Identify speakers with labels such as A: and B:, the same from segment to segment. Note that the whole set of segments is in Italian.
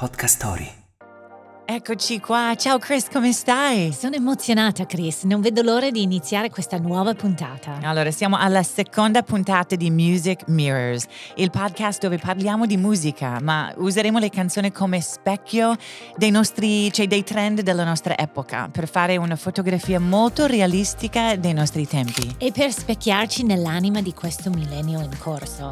A: Podcast Story.
B: Eccoci qua, ciao Chris, come stai?
C: Sono emozionata, Chris, non vedo l'ora di iniziare questa nuova puntata.
B: Allora, siamo alla seconda puntata di Music Mirrors, il podcast dove parliamo di musica, ma useremo le canzoni come specchio dei nostri, cioè dei trend della nostra epoca, per fare una fotografia molto realistica dei nostri tempi.
C: E per specchiarci nell'anima di questo millennio in corso.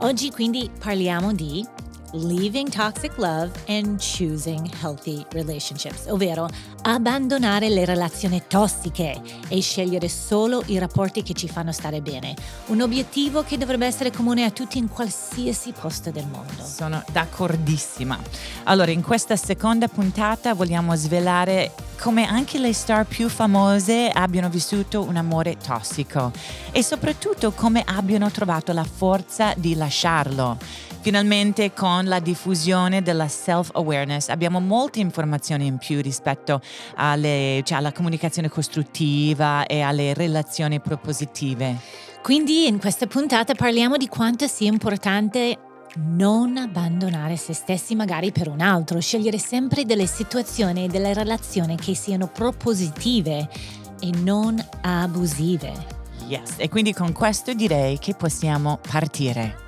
C: Oggi quindi parliamo di leaving toxic love and choosing healthy relationships, ovvero abbandonare le relazioni tossiche e scegliere solo i rapporti che ci fanno stare bene. Un obiettivo che dovrebbe essere comune a tutti in qualsiasi posto del mondo.
B: Sono d'accordissima. Allora, in questa seconda puntata vogliamo svelare come anche le star più famose abbiano vissuto un amore tossico e soprattutto come abbiano trovato la forza di lasciarlo. Finalmente con la diffusione della self-awareness abbiamo molte informazioni in più rispetto alle, cioè alla comunicazione costruttiva e alle relazioni propositive.
C: Quindi in questa puntata parliamo di quanto sia importante non abbandonare se stessi magari per un altro, scegliere sempre delle situazioni e delle relazioni che siano propositive e non abusive.
B: Yes, e quindi con questo direi che possiamo partire.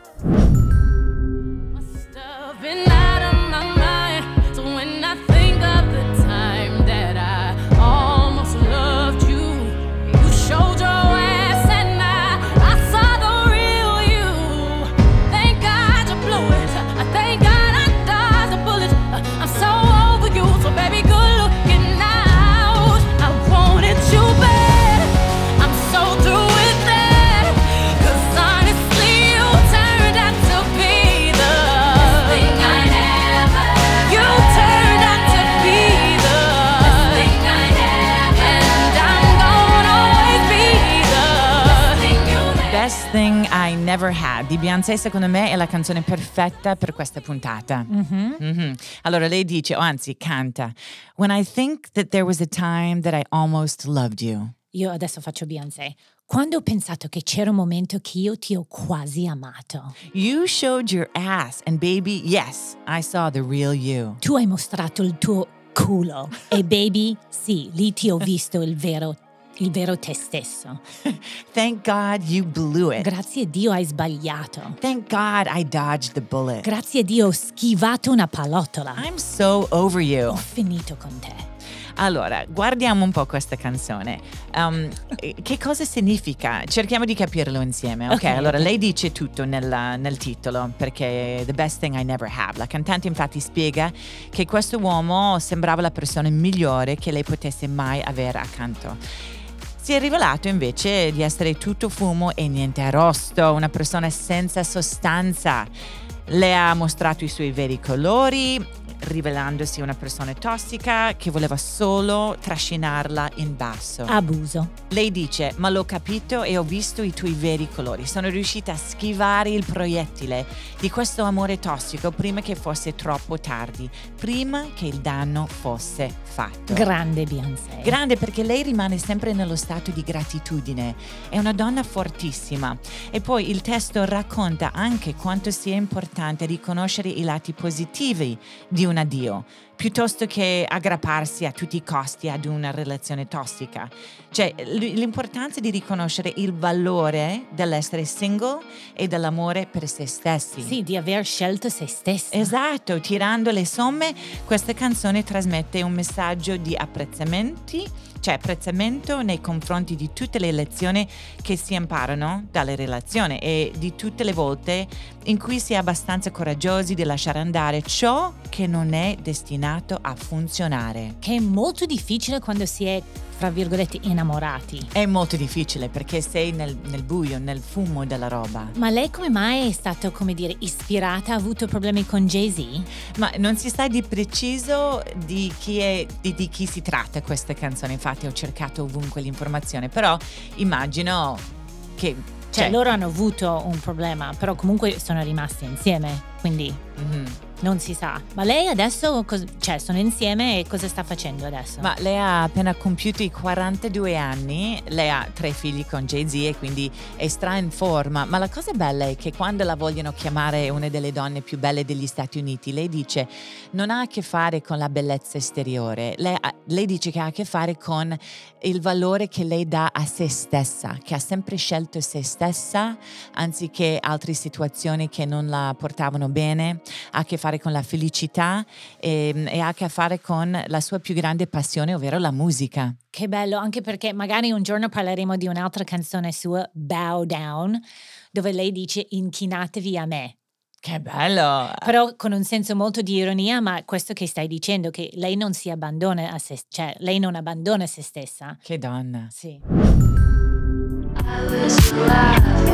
B: Thing I Never Had di Beyoncé secondo me è la canzone perfetta per questa puntata. Mm-hmm. Mm-hmm. Allora lei dice, o anzi canta, When I think that there was a time that I almost loved you.
C: Io adesso faccio Beyoncé. Quando ho pensato che c'era un momento che io ti ho quasi amato.
B: You showed your ass and baby, yes, I saw the real you.
C: Tu hai mostrato il tuo culo e baby, sì, lì ti ho visto il vero il vero te stesso.
B: Thank God you blew it.
C: Grazie Dio hai sbagliato.
B: Thank God I dodged the bullet.
C: Grazie Dio ho schivato una pallottola.
B: I'm so over you.
C: Ho finito con te.
B: Allora, guardiamo un po' questa canzone. Um, che cosa significa? Cerchiamo di capirlo insieme. Ok, okay allora lei dice tutto nella, nel titolo perché The Best Thing I Never Have. La cantante infatti spiega che questo uomo sembrava la persona migliore che lei potesse mai avere accanto. Si è rivelato invece di essere tutto fumo e niente arrosto, una persona senza sostanza. Le ha mostrato i suoi veri colori, rivelandosi una persona tossica che voleva solo trascinarla in basso.
C: Abuso.
B: Lei dice, ma l'ho capito e ho visto i tuoi veri colori. Sono riuscita a schivare il proiettile di questo amore tossico prima che fosse troppo tardi, prima che il danno fosse fatto.
C: Grande Beyoncé.
B: Grande perché lei rimane sempre nello stato di gratitudine. È una donna fortissima. E poi il testo racconta anche quanto sia importante riconoscere i lati positivi di un un addio, piuttosto che aggrapparsi a tutti i costi ad una relazione tossica. Cioè, l'importanza di riconoscere il valore dell'essere single e dell'amore per se stessi.
C: Sì, di aver scelto se stessi.
B: Esatto, tirando le somme, questa canzone trasmette un messaggio di apprezzamenti c'è apprezzamento nei confronti di tutte le lezioni che si imparano dalle relazioni e di tutte le volte in cui si è abbastanza coraggiosi di lasciare andare ciò che non è destinato a funzionare.
C: Che è molto difficile quando si è fra virgolette innamorati.
B: È molto difficile perché sei nel, nel, buio, nel fumo della roba.
C: Ma lei come mai è stata, come dire, ispirata, ha avuto problemi con Jay-Z?
B: Ma non si sa di preciso di chi, è, di, di chi si tratta questa canzone, infatti ho cercato ovunque l'informazione, però immagino che...
C: Cioè, cioè loro hanno avuto un problema, però comunque sono rimasti insieme, quindi... Mm-hmm Non si sa. Ma lei adesso, cos- cioè, sono insieme e cosa sta facendo adesso?
B: Ma lei ha appena compiuto i 42 anni, lei ha tre figli con Jay-Z e quindi è stra in forma. Ma la cosa bella è che quando la vogliono chiamare una delle donne più belle degli Stati Uniti, lei dice non ha a che fare con la bellezza esteriore, lei, ha, lei dice che ha a che fare con il valore che lei dà a se stessa, che ha sempre scelto se stessa anziché altre situazioni che non la portavano bene, ha a che fare con la felicità e, e ha a che fare con la sua più grande passione, ovvero la musica.
C: Che bello, anche perché magari un giorno parleremo di un'altra canzone sua, Bow Down, dove lei dice inchinatevi a me.
B: Che bello!
C: Però con un senso molto di ironia, ma questo che stai dicendo, che lei non si abbandona a se, cioè lei non abbandona se stessa.
B: Che donna.
C: Sì.
A: I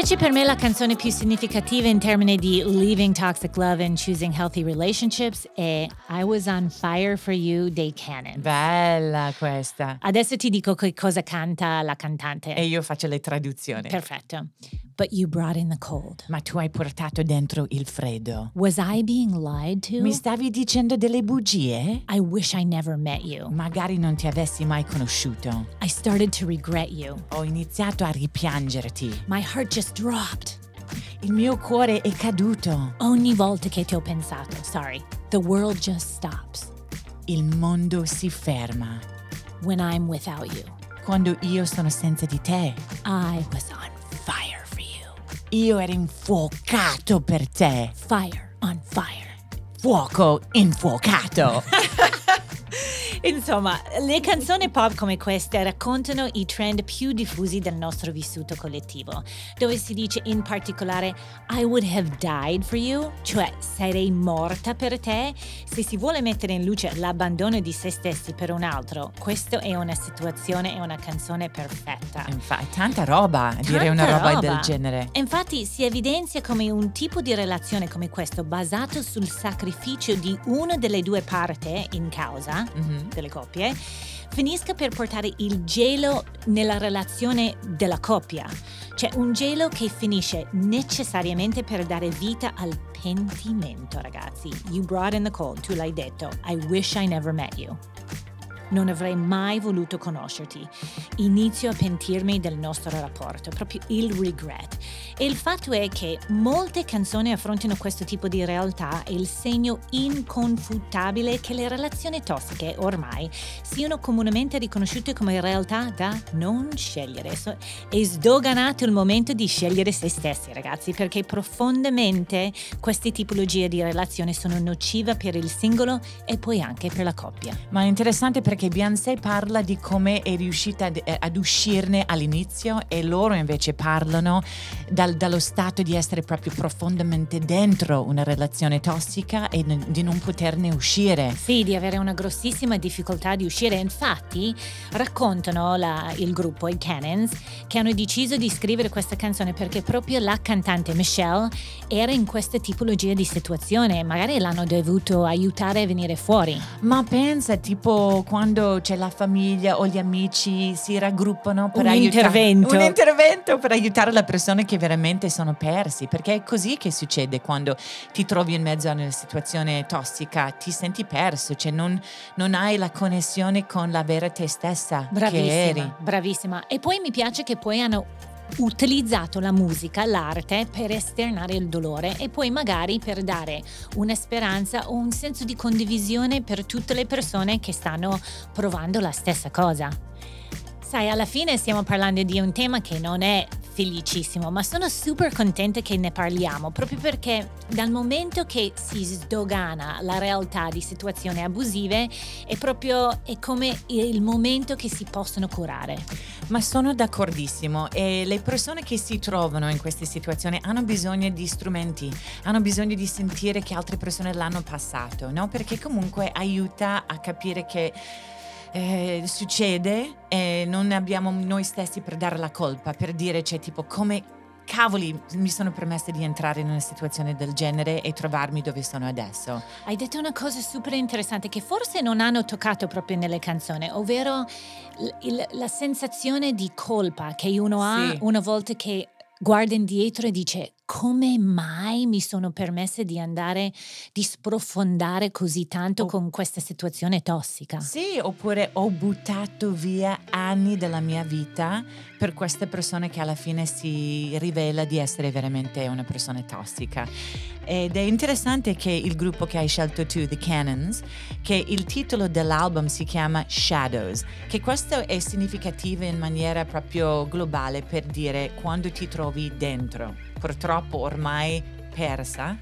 C: invece per me la canzone più significativa in termini di leaving toxic love and choosing healthy relationships è I Was on Fire for You dei Cannon.
B: Bella questa.
C: Adesso ti dico che cosa canta la cantante.
B: E io faccio le traduzioni.
C: Perfetto. But you brought in the cold.
B: Ma tu hai portato dentro il freddo.
C: Was I being lied to?
B: Mi stavi dicendo delle bugie?
C: I wish I never met you.
B: Magari non ti avessi mai conosciuto.
C: I started to regret you.
B: Ho iniziato a ripiangerti.
C: My heart just dropped.
B: Il mio cuore è caduto.
C: Ogni volta che ti ho pensato, sorry, the world just stops
B: Il mondo si ferma.
C: when I'm without you.
B: Quando io sono senza di te.
C: I was on.
B: Io ero infuocato per te.
C: Fire on fire.
B: Fuoco infuocato.
C: Insomma, le canzoni pop come queste raccontano i trend più diffusi del nostro vissuto collettivo, dove si dice in particolare I would have died for you, cioè sarei morta per te. Se si vuole mettere in luce l'abbandono di se stessi per un altro, questa è una situazione e una canzone perfetta.
B: Infatti, tanta roba, dire una
C: Tanta
B: roba, del genere.
C: Infatti si evidenzia come un tipo di relazione come questo, basato sul sacrificio di una delle due parti in causa,
B: Mhm.
C: Delle coppie, finisca per portare il gelo nella relazione della coppia. Cioè un gelo che finisce necessariamente per dare vita al pentimento, ragazzi. You brought in the cold, tu l'hai detto. I wish I never met you. Non avrei mai voluto conoscerti. Inizio a pentirmi del nostro rapporto, proprio il regret. E il fatto è che molte canzoni affrontano questo tipo di realtà e il segno inconfutabile che le relazioni tossiche ormai siano comunemente riconosciute come realtà da non scegliere. È sdoganato il momento di scegliere se stessi, ragazzi, perché profondamente queste tipologie di relazioni sono nocive per il singolo e poi anche per la coppia.
B: Ma è interessante perché Beyoncé parla di come è riuscita ad, eh, ad uscirne all'inizio e loro invece parlano dal- dallo stato di essere proprio profondamente dentro una relazione tossica e di non poterne uscire.
C: Sì, di avere una grossissima difficoltà di uscire. Infatti, raccontano la- il gruppo, i Cannons, che hanno deciso di scrivere questa canzone perché proprio la cantante Michelle era in questa tipologia di situazione. Magari l'hanno dovuto aiutare a venire fuori.
B: Ma pensa, tipo quando c'è la famiglia o gli amici si raggruppano per
C: Un
B: aiutare
C: intervento.
B: un intervento per aiutare le persone che veramente sono persi, perché è così che succede quando ti trovi in mezzo a una situazione tossica, ti senti perso, cioè non, non hai la connessione con la vera te stessa che eri.
C: Bravissima, bravissima. E poi mi piace che poi hanno utilizzato la musica, l'arte per esternare il dolore e poi magari per dare una speranza o un senso di condivisione per tutte le persone che stanno provando la stessa cosa. Sai, alla fine stiamo parlando di un tema che non è felicissimo, ma sono super contenta che ne parliamo, proprio perché dal momento che si sdogana la realtà di situazioni abusive è proprio è come il momento che si possono curare.
B: Ma sono d'accordissimo e le persone che si trovano in queste situazioni hanno bisogno di strumenti, hanno bisogno di sentire che altre persone l'hanno passato, no? Perché comunque aiuta a capire che eh, succede e non abbiamo noi stessi per dare la colpa, per dire, cioè, tipo, come cavoli mi sono permessa di entrare in una situazione del genere e trovarmi dove sono adesso.
C: Hai detto una cosa super interessante che forse non hanno toccato proprio nelle canzoni, ovvero il, la sensazione di colpa che uno ha una volta che guarda indietro e dice come mai mi sono permesse di andare, di sprofondare così tanto oh. con questa situazione tossica?
B: Sì, oppure ho buttato via anni della mia vita per queste persone che alla fine si rivela di essere veramente una persona tossica. Ed è interessante che il gruppo che hai scelto tu, The Cannons, che il titolo dell'album si chiama Shadows, che questo è significativo in maniera proprio globale per dire quando ti trovi dentro purtroppo ormai persa,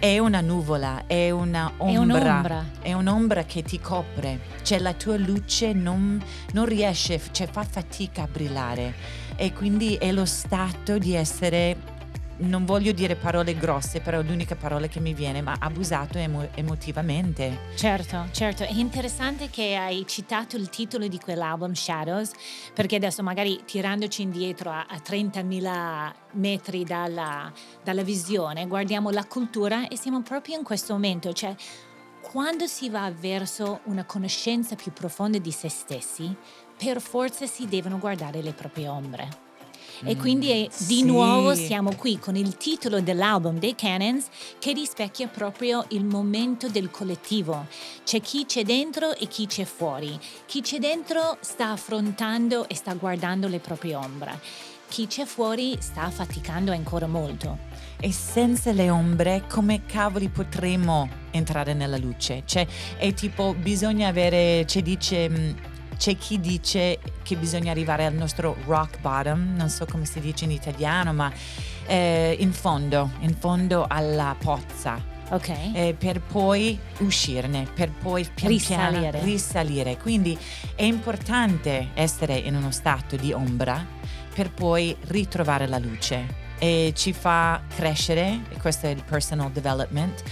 B: è una nuvola, è una ombra, è un'ombra, è un'ombra che ti copre, cioè la tua luce non, non riesce, cioè fa fatica a brillare. E quindi è lo stato di essere non voglio dire parole grosse, però l'unica parola che mi viene, ma abusato emo- emotivamente.
C: Certo, certo. È interessante che hai citato il titolo di quell'album Shadows, perché adesso magari tirandoci indietro a, a 30.000 metri dalla, dalla visione, guardiamo la cultura e siamo proprio in questo momento, cioè quando si va verso una conoscenza più profonda di se stessi, per forza si devono guardare le proprie ombre. E quindi è, di sì. nuovo siamo qui con il titolo dell'album dei Cannons che rispecchia proprio il momento del collettivo. C'è chi c'è dentro e chi c'è fuori. Chi c'è dentro sta affrontando e sta guardando le proprie ombre. Chi c'è fuori sta faticando ancora molto.
B: E senza le ombre, come cavoli potremo entrare nella luce? Cioè, è tipo, bisogna avere, ci dice mm, c'è chi dice che bisogna arrivare al nostro rock bottom, non so come si dice in italiano, ma eh, in fondo, in fondo alla pozza.
C: Ok.
B: Eh, per poi uscirne, per poi pian risalire. Piano risalire. Quindi è importante essere in uno stato di ombra per poi ritrovare la luce e ci fa crescere, questo è il personal development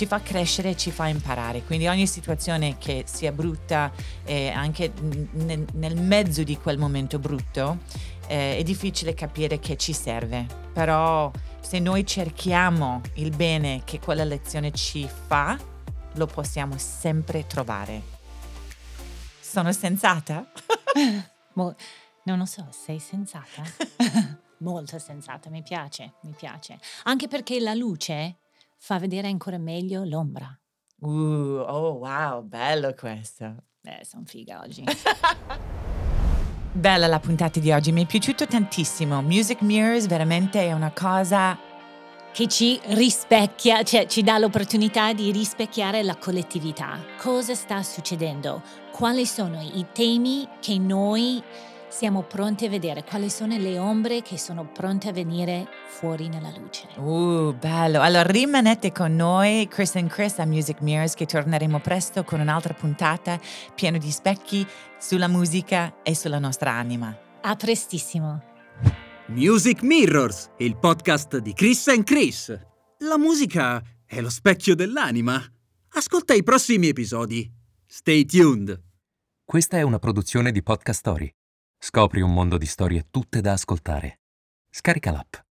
B: ci fa crescere e ci fa imparare. Quindi ogni situazione che sia brutta, eh, anche n- nel mezzo di quel momento brutto, eh, è difficile capire che ci serve. Però se noi cerchiamo il bene che quella lezione ci fa, lo possiamo sempre trovare. Sono sensata?
C: Mo- non lo so, sei sensata? Molto sensata, mi piace, mi piace. Anche perché la luce fa vedere ancora meglio l'ombra.
B: Uh, oh wow, bello questo.
C: Eh, sono figa oggi.
B: Bella la puntata di oggi, mi è piaciuto tantissimo. Music Mirrors veramente è una cosa
C: che ci rispecchia, cioè ci dà l'opportunità di rispecchiare la collettività. Cosa sta succedendo? Quali sono i temi che noi siamo pronti a vedere quali sono le ombre che sono pronte a venire fuori nella luce.
B: Uh, bello. Allora rimanete con noi, Chris and Chris a Music Mirrors, che torneremo presto con un'altra puntata piena di specchi sulla musica e sulla nostra anima.
C: A prestissimo.
D: Music Mirrors, il podcast di Chris and Chris. La musica è lo specchio dell'anima. Ascolta i prossimi episodi. Stay tuned.
E: Questa è una produzione di Podcast Story Scopri un mondo di storie tutte da ascoltare. Scarica l'app.